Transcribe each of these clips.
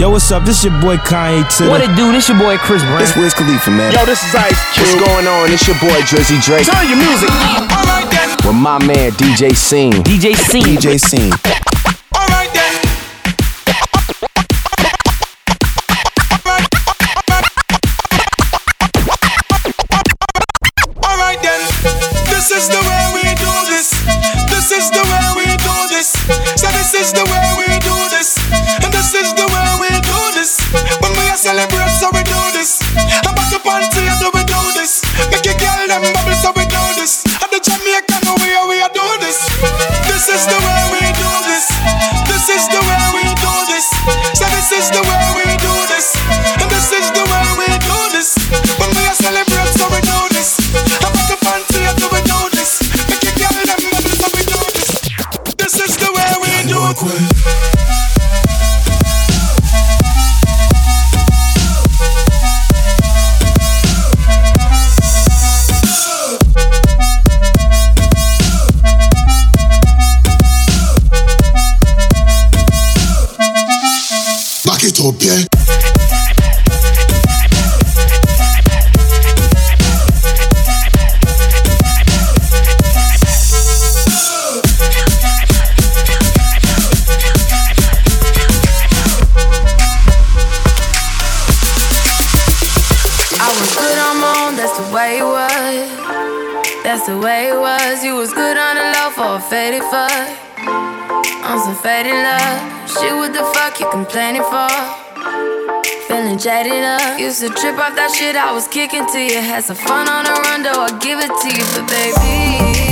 Yo, what's up? This your boy Kanye Titter. What it do? This your boy Chris Brown. This Wiz Khalifa, man. Yo, this is Ice Cube. What's going on? It's your boy Drizzy Drake. Turn your music. Alright then, With my man DJ Scene. DJ C. DJ Scene. alright then. Alright then, this is the way we do this. This is the way we do this. So this is the way them bubble, so we up. Used to trip off that shit I was kicking to you. Had some fun on the run, though I give it to you. But baby,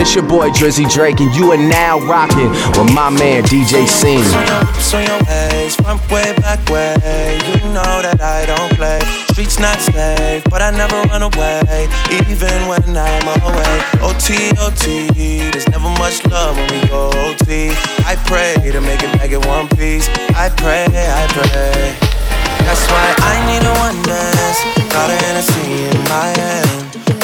It's your boy Drizzy Drake, and you are now rocking with my man DJ Scene. Swing your ways, front way, back way. You know that I don't play. Streets not safe, but I never run away, even when I'm away. OT, OT, there's never much love when we go OT. I pray to make it back in one piece. I pray, I pray. That's why I need a one dance. Got a Hennessy in my hand.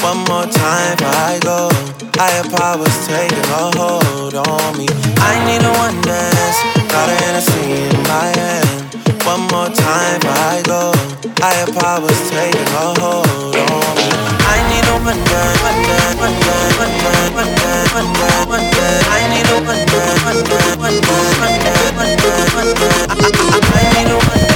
One more time before I go. Higher powers taking a hold on me. I need a one dance. Got a Hennessy in my hand. One more time before I go. Higher powers taking a hold on me. I need a one dance, one dance, one dance, one dance, one dance, one dance, one dance. I need a one dance, one dance, one dance, one dance, one dance, I need a one dance,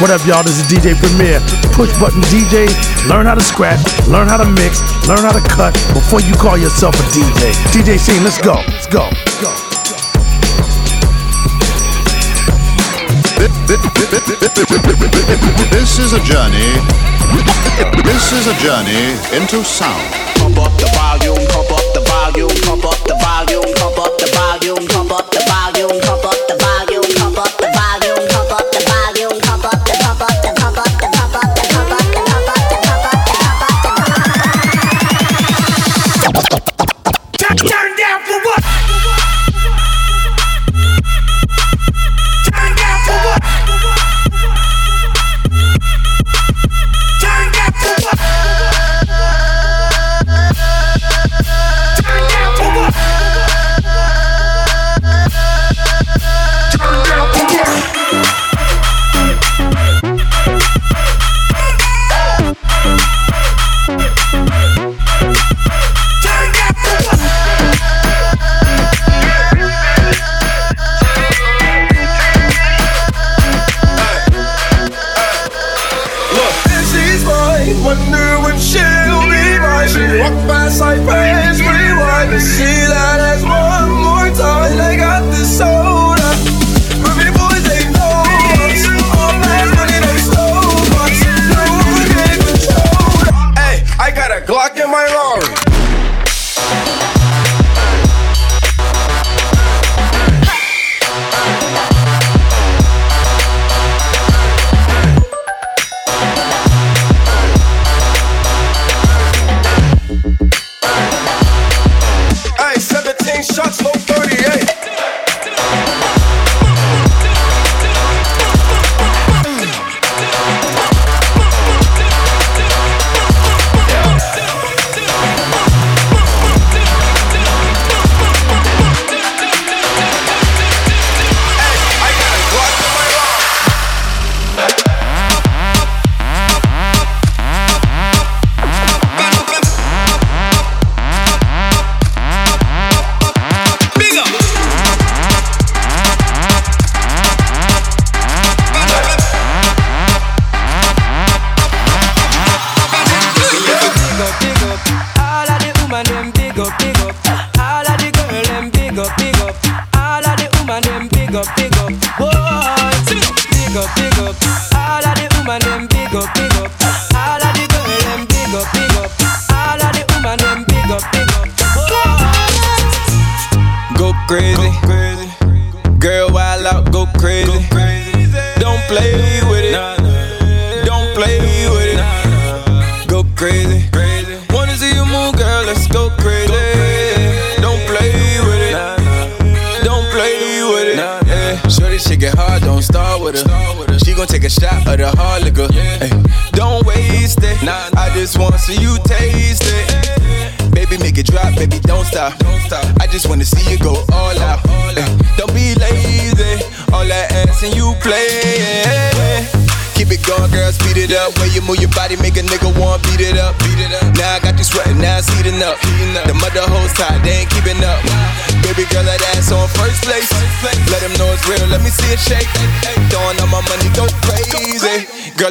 What up, y'all? This is DJ Premier. Push button DJ. Learn how to scratch, learn how to mix, learn how to cut before you call yourself a DJ. DJ Scene, let's go. Let's go. Let's go. This is a journey. This is a journey into sound. Pump up the volume, pump up the volume, pump up the volume, pump up the volume, pump up.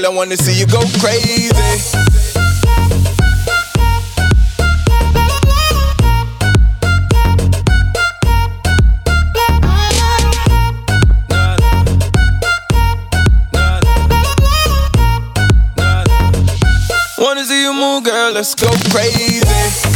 Girl, I wanna see you go crazy. Wanna see you move, girl, let's go crazy.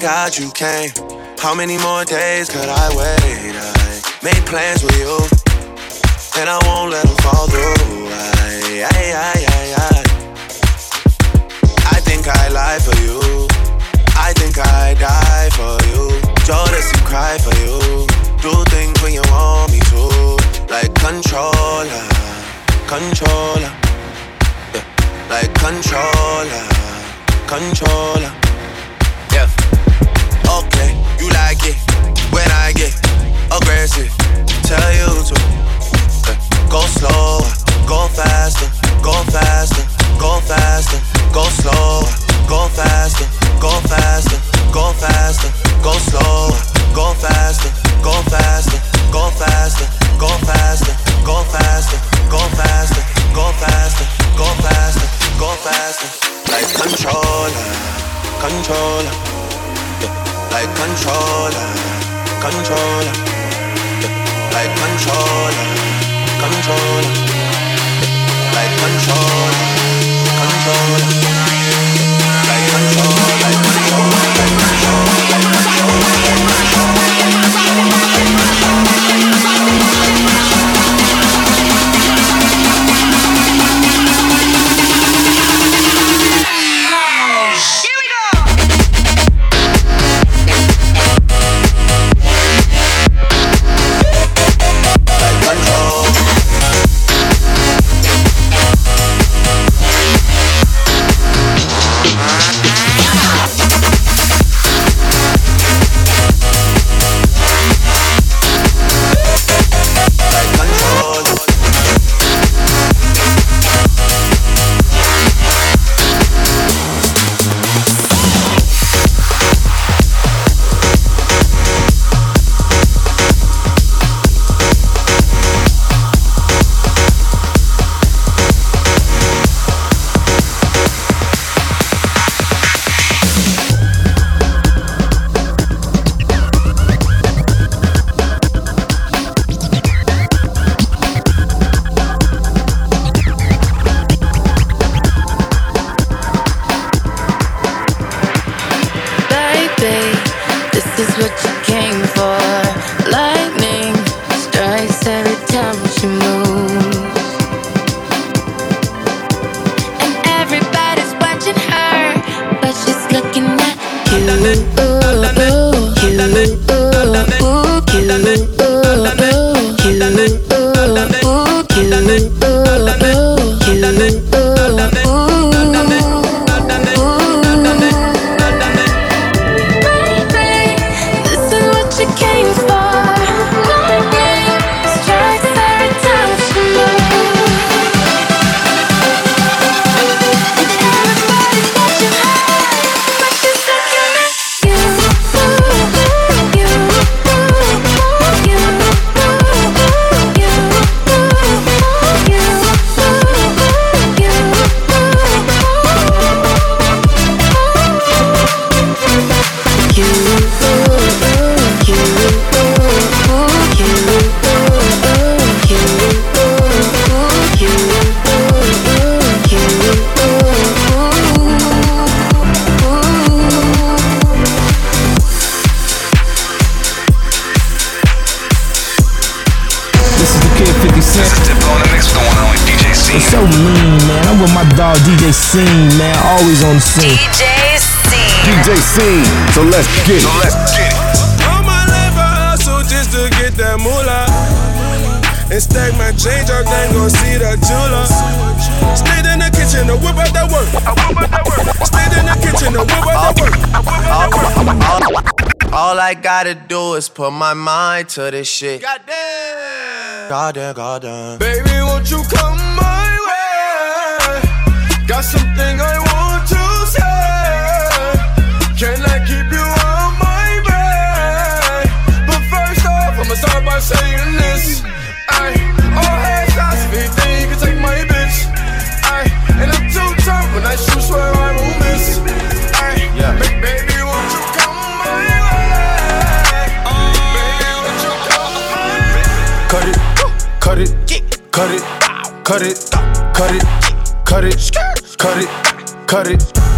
God you came. How many more days could I wait? I made plans with you, and I won't let them fall through. I, I, I, I, I. I think I lie for you. I think I die for you. Jodeci cry for you. Do things when you want me to, like controller, controller, yeah. like controller, controller. Okay, you like it when I get aggressive. Tell you to go slower, go faster, go faster, go faster, go slower, go faster, go faster, go faster, go slower, go faster, go faster, go faster, go faster, go faster, go faster, go faster, go faster, go faster, like controller, controller like controller, controller, like controller, controller, like controller, controller. Let's get it. So let's get it. All my life I hustle just to get that moolah. And stack my change up, then go see the jeweler. Stayed in the kitchen to whip out that work. Stayed in the kitchen to whip out that work. All I gotta do is put my mind to this shit. Goddamn. Goddamn, goddamn. Baby, won't you come my way? Got something I want saying this. Ay, all hands shots, if you you can take my bitch. Ay, and I'm too tough when I shoot, swear I won't miss. Ay, Yeah. ba- baby, won't you come my way? Baby, won't you come my way? Cut it, cut it, cut it, cut it, cut it, cut it, cut it, cut it.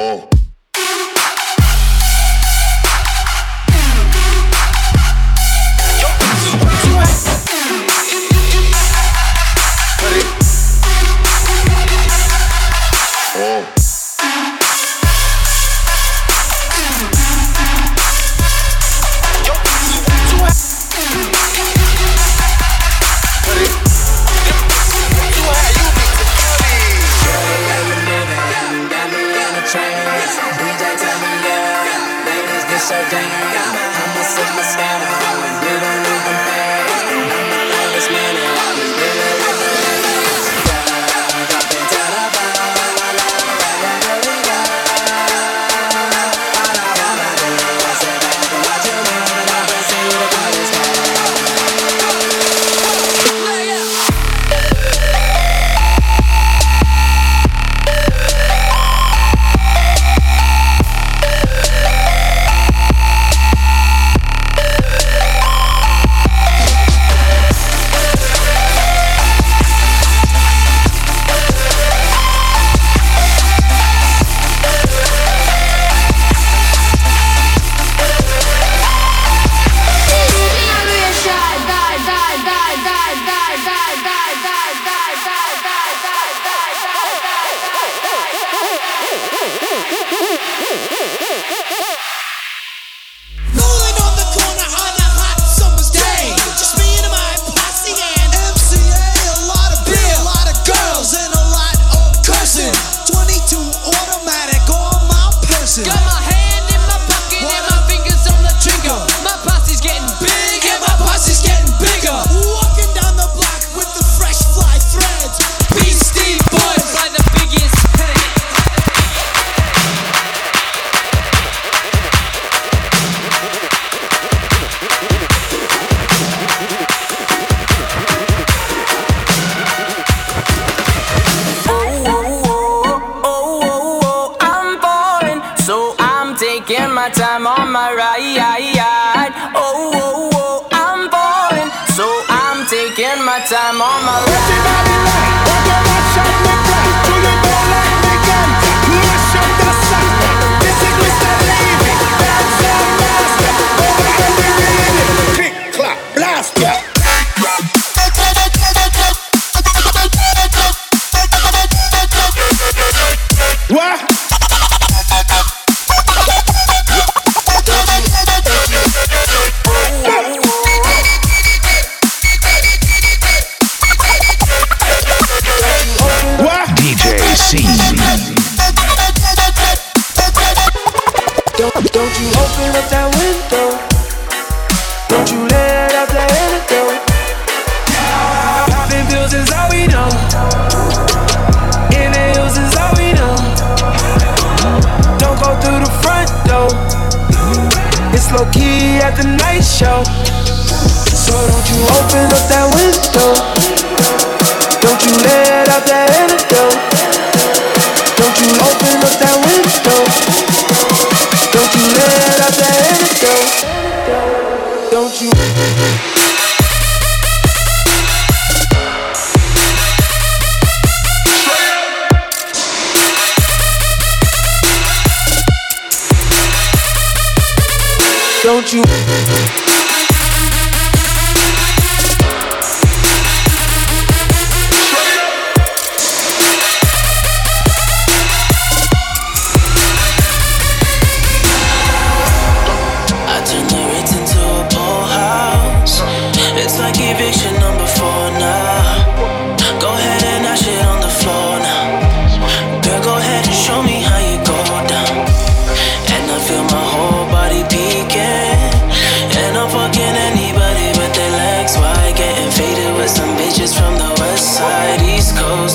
cut.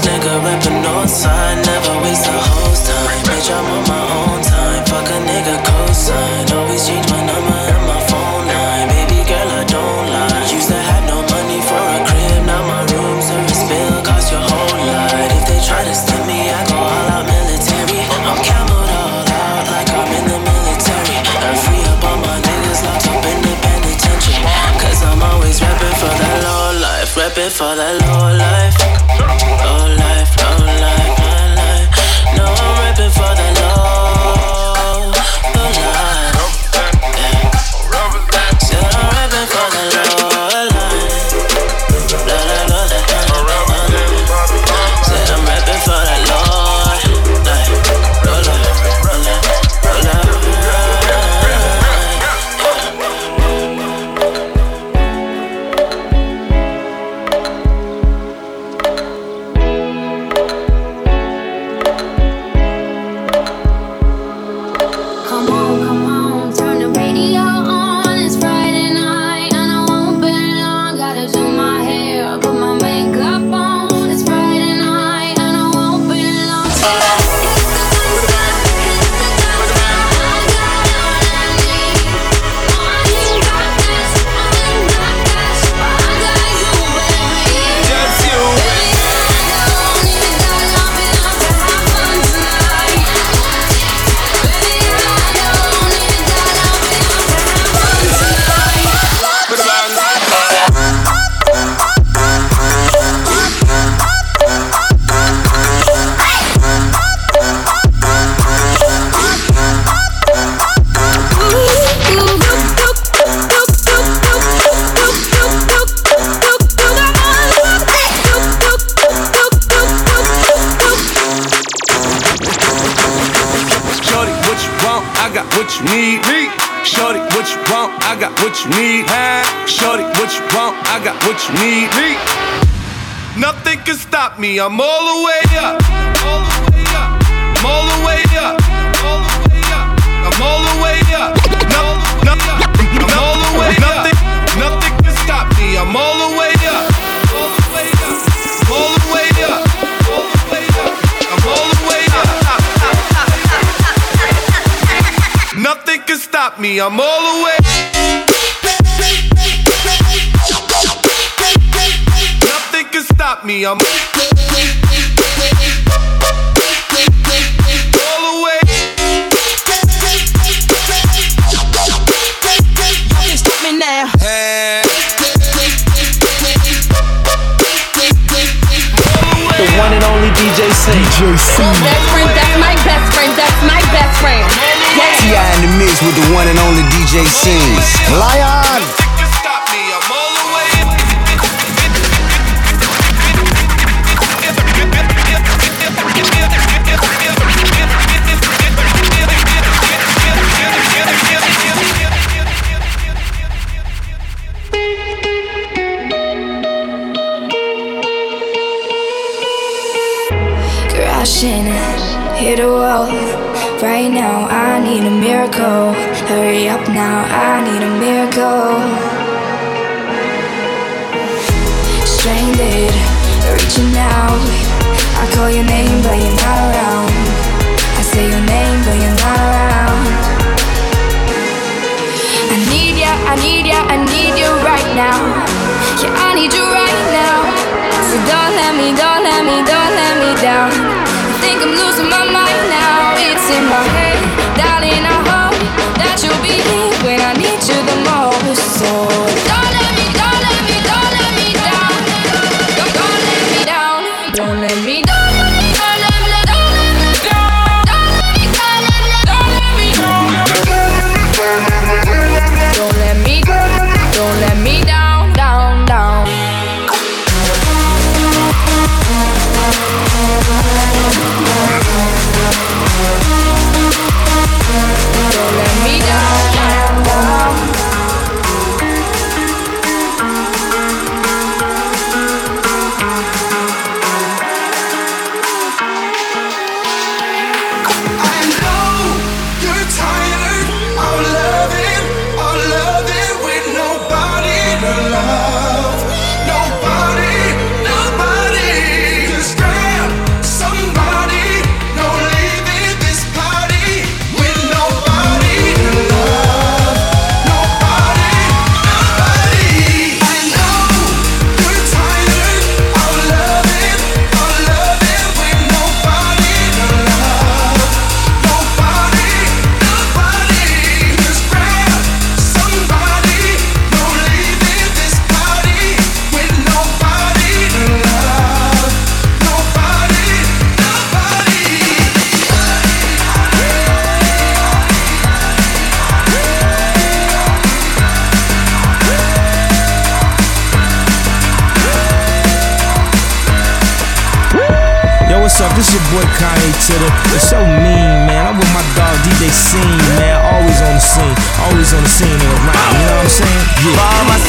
Nigga reppin' north side. Never waste a host time. Bitch, I'm on my own time. Fuck a nigga cosign. Always change my number and my phone line. Baby girl, I don't lie. Used to have no money for a crib. Now my room service bill cost your whole life. If they try to stem me, I go all out military. I'm camoed all out like I'm in the military. And free up all my niggas locked up in the penitentiary. Cause I'm always reppin' for that low life. Reppin' for that low what you need. Me. Shorty, what you want? I got what you need. Shorty, what you want? I got what you need. Me. Nothing can stop me. I'm all the way up. All the way up. I'm all the way up. All the way up. I'm all the way up. No, no, I'm all the way up. Nothing, nothing can stop me. I'm all the way stop me. I'm all the way. Nothing can stop me. I'm with the one and only DJ C. Lion. Crashing, it hit a wall. Right now, I need a miracle. Hurry up now, I need a miracle. Stranded, reaching out. I call your name, but you're not around. I say your name, but you're not around. I need ya, I need ya, I need you right now.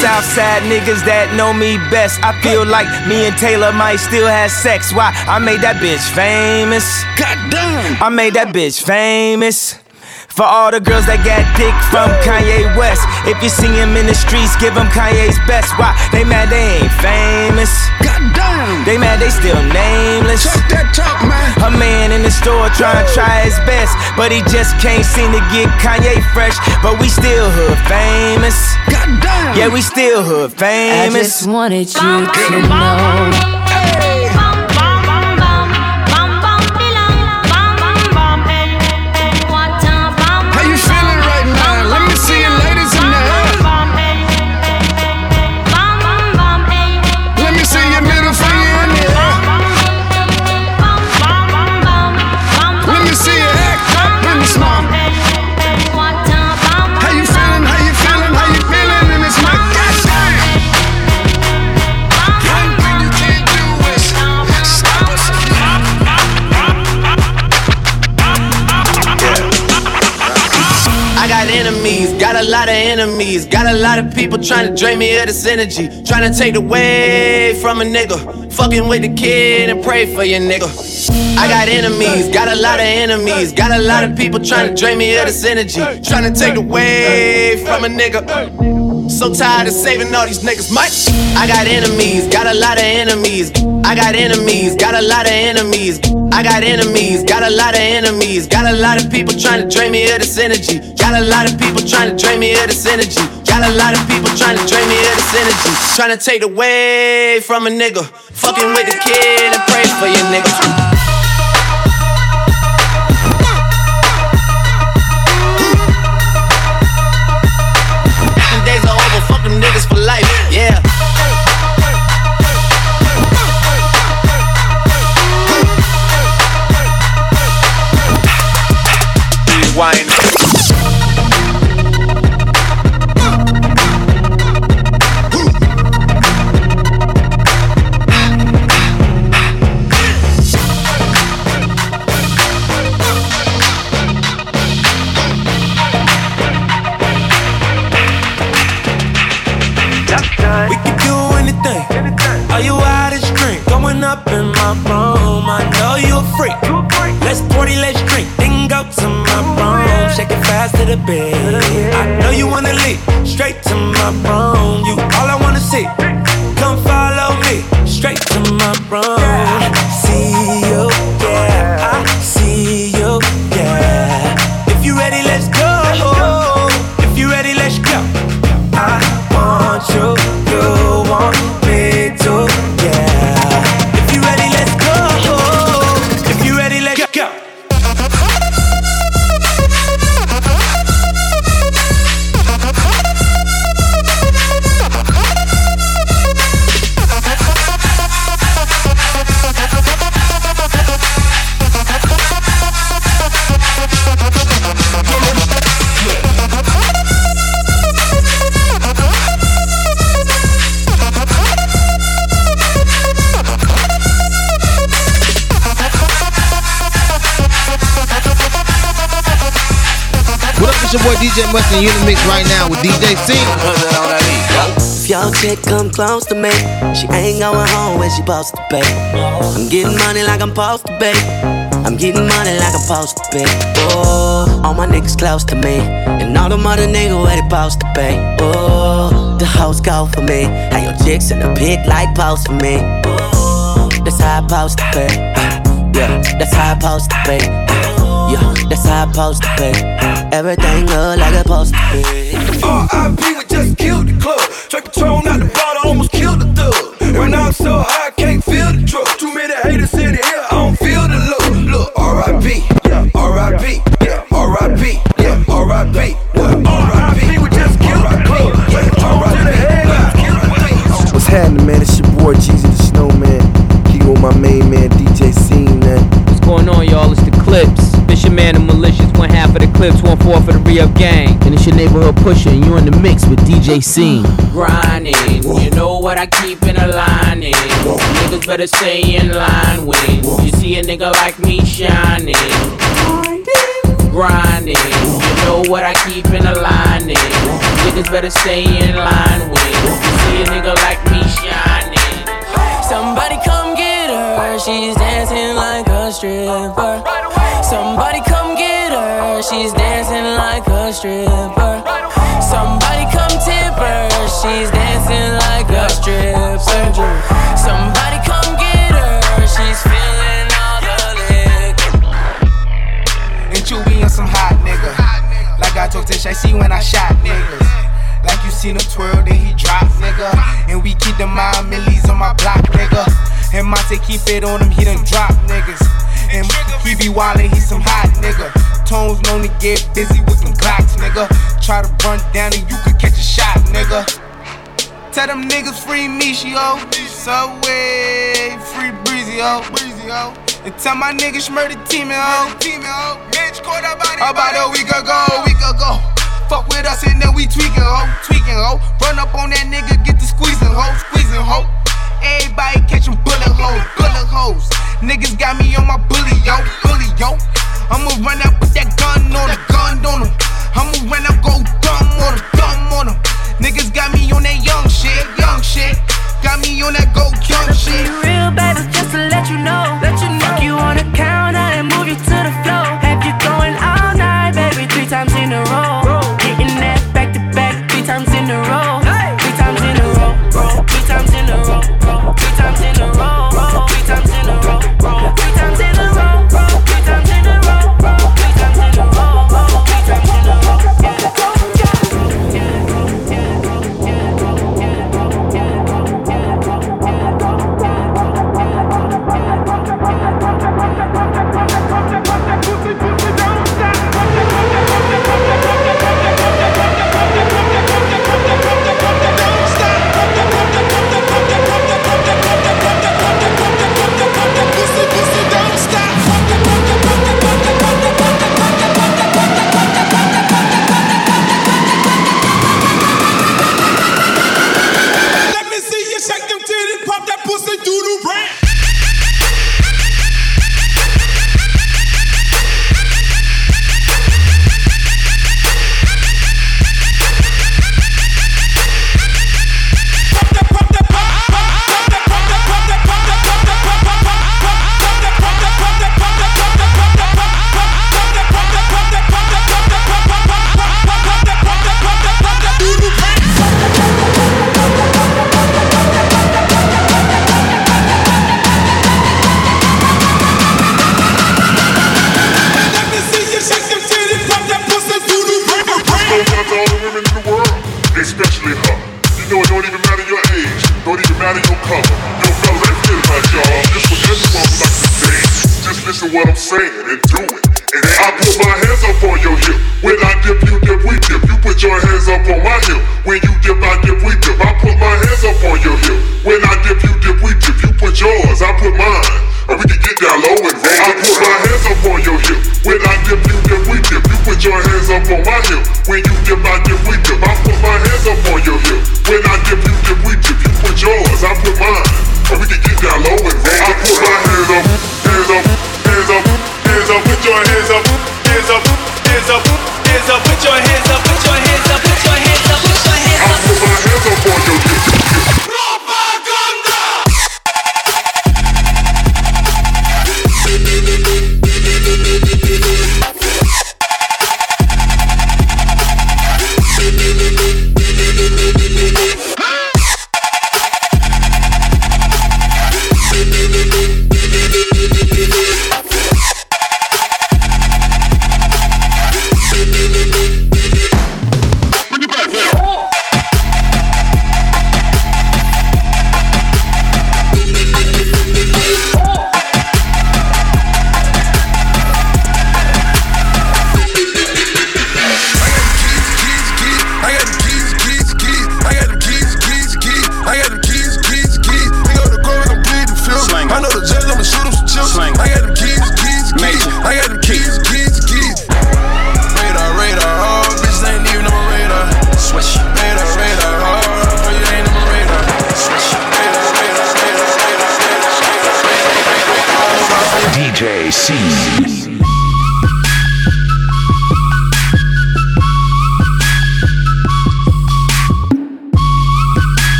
Southside niggas that know me best, I feel like me and Taylor might still have sex. Why? I made that bitch famous. Goddamn. I made that bitch famous. For all the girls that got dick from Kanye West. If you see him in the streets, give him Kanye's best. Why? They mad they ain't famous. Goddamn. They mad they still nameless. Talk that talk, man. A man in the store trying to try his best. But he just can't seem to get Kanye fresh. But we still hood famous. Goddamn. Yeah, we still hood famous. I famous. just wanted you to know. Enemies, got a lot of people trying to drain me of this energy, trying to take away from a nigga. Fucking with the kid and pray for your nigga. I got enemies, got a lot of enemies, got a lot of people trying to drain me of this energy, trying to take away from a nigga. So tired of saving all these niggas, Mike. I got enemies, got a lot of enemies. I got enemies, got a lot of enemies. I got enemies, got a lot of enemies. Got a lot of people trying to drain me of this energy. Got a lot of people trying to drain me of this energy. Got a lot of people trying to drain me of this energy. Trying to take away from a nigga. Fucking with the kid and pray for your nigga. If your chick come close to me, she ain't going home when she supposed to pay. I'm getting money like I'm supposed to pay. I'm getting money like I'm supposed to pay. Oh, all my niggas close to me, and all the mother niggas where they supposed to pay. Oh, the hoes go for me, how your chicks in the pic like post for me. Oh, that's how I supposed to pay. Yeah, that's how I supposed to pay. Yeah, that's how I supposed to pay. Everything look like it's supposed to be. R.I.P. we just killed the club. Track Patron out the bottle, almost killed the thug. And I'm so high, I can't feel the drug. Too many haters in the air, I don't feel the love. Look, R.I.P. for the re-up gang. And it's your neighborhood pusher, and you're in the mix with DJ C. Grinding, you know what I keep in a line. Niggas better stay in line with. You see a nigga like me shining. Grinding, you know what I keep in a. Niggas better stay in line with. You see a nigga like me shining. Somebody come get her, she's dancing like a stripper. Somebody come get her, she's dancing like a stripper. Somebody come tip her, she's dancing like a stripper. Somebody come get her, she's feeling all the liquor. And you be on some hot nigga. Like I Tish, I see when I shot niggas. Like you seen him twirl, then he drop, nigga. And we keep the mind millies on my block, nigga. And Monte keep it on him, he done drop niggas. And he be wildin', he some hot nigga. Tones known to get busy with them Glocks, nigga. Try to run down and you could catch a shot, nigga. Tell them niggas free Meechie. Subway, free Breezy, oh, Breezy, oh. And tell my niggas murder team, oh. Team, oh. Bitch, caught up about a week ago. With us we tweaking, ho, tweaking, ho. Run up on that nigga, get the squeezing, ho, squeezing, ho. Everybody catching bullet holes, bullet holes. Niggas got me on my bully, yo, bully, yo. I'ma run up with that gun on him, gun on him. I'ma run up, go dumb on him, dumb on him. Niggas got me on that young shit, young shit. Got me on that go young shit. Saying it and do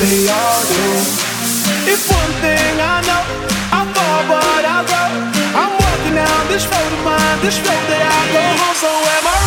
they all do. If one thing I know, I fall but I grow. I'm walking down this road of mine, this road that I go home. So am I?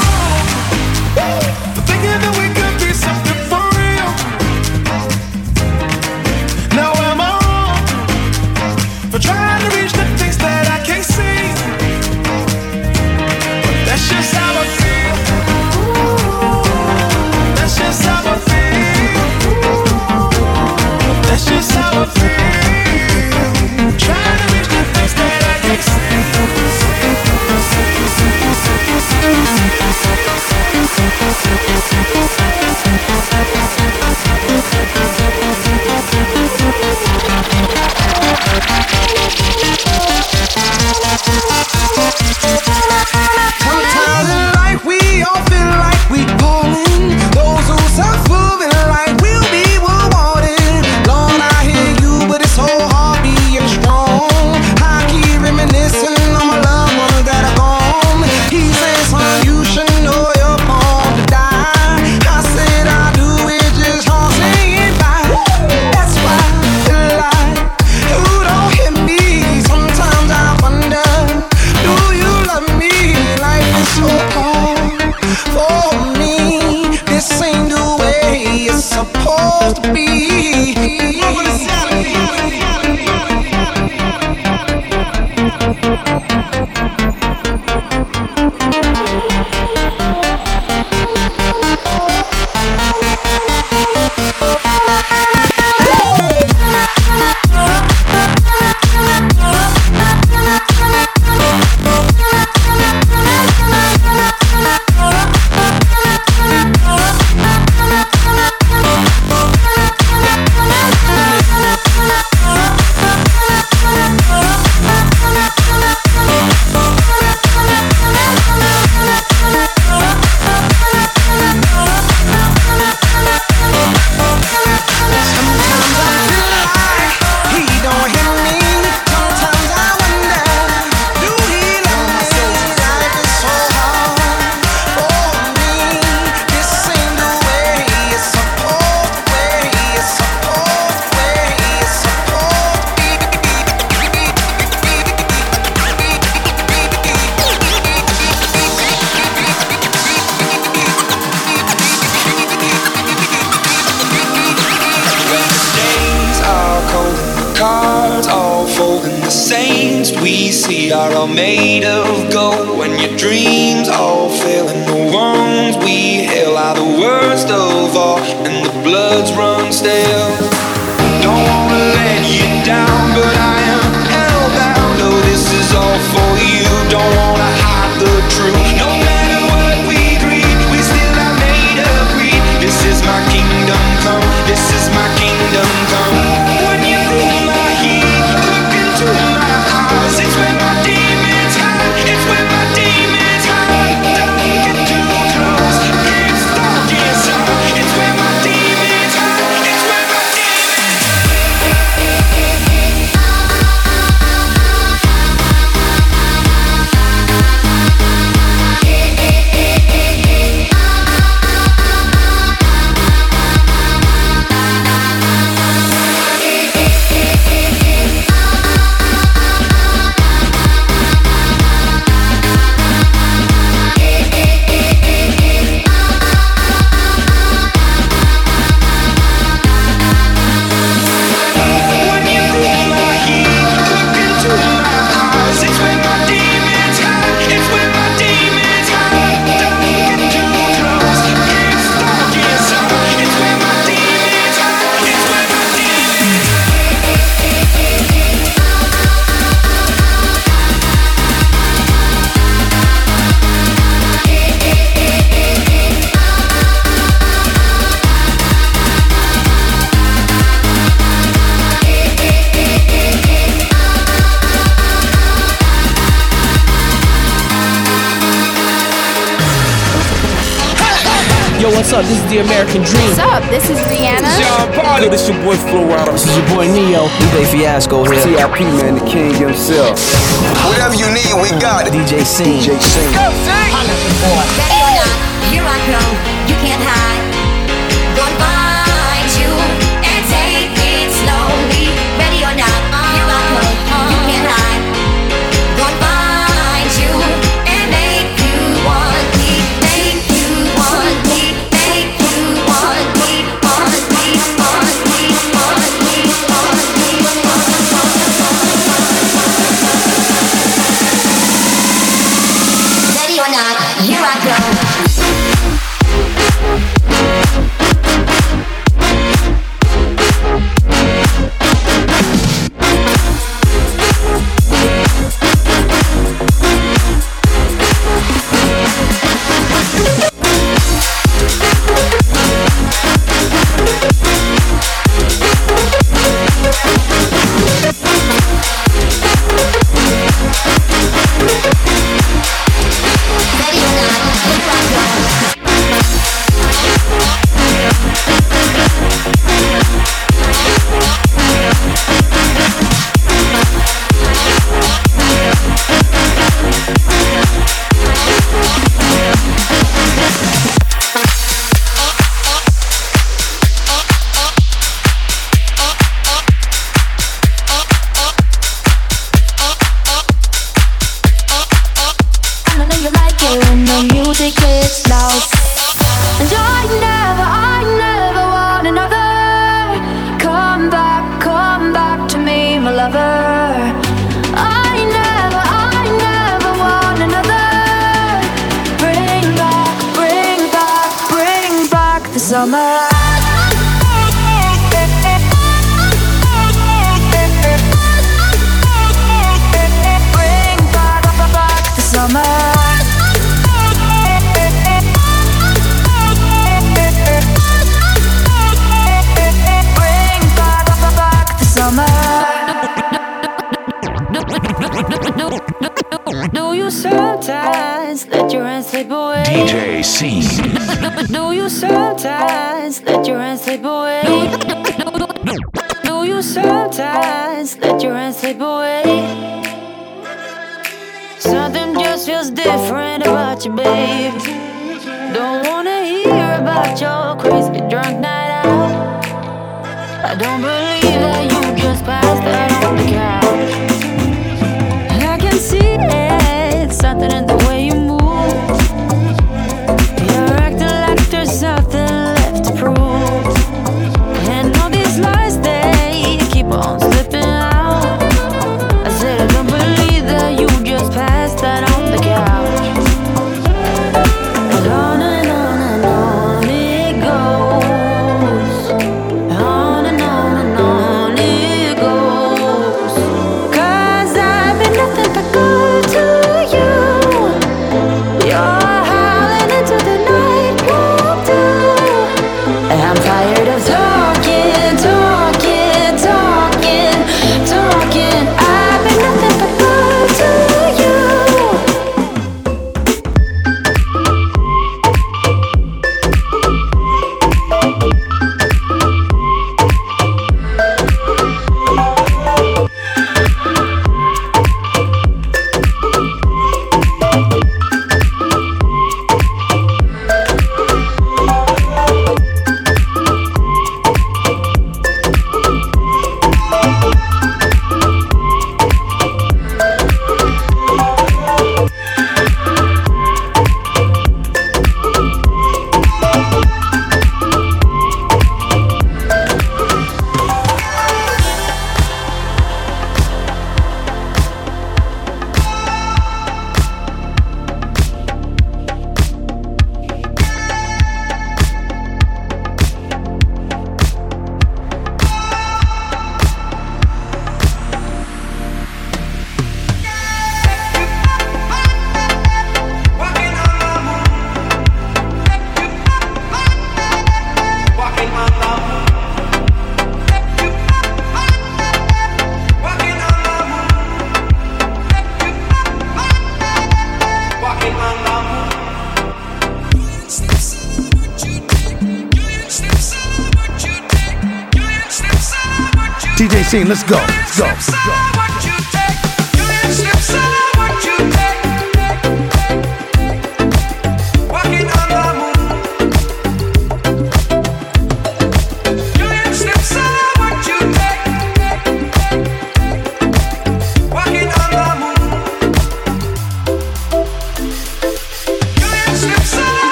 2016. Let's go. Let's go. Let's go.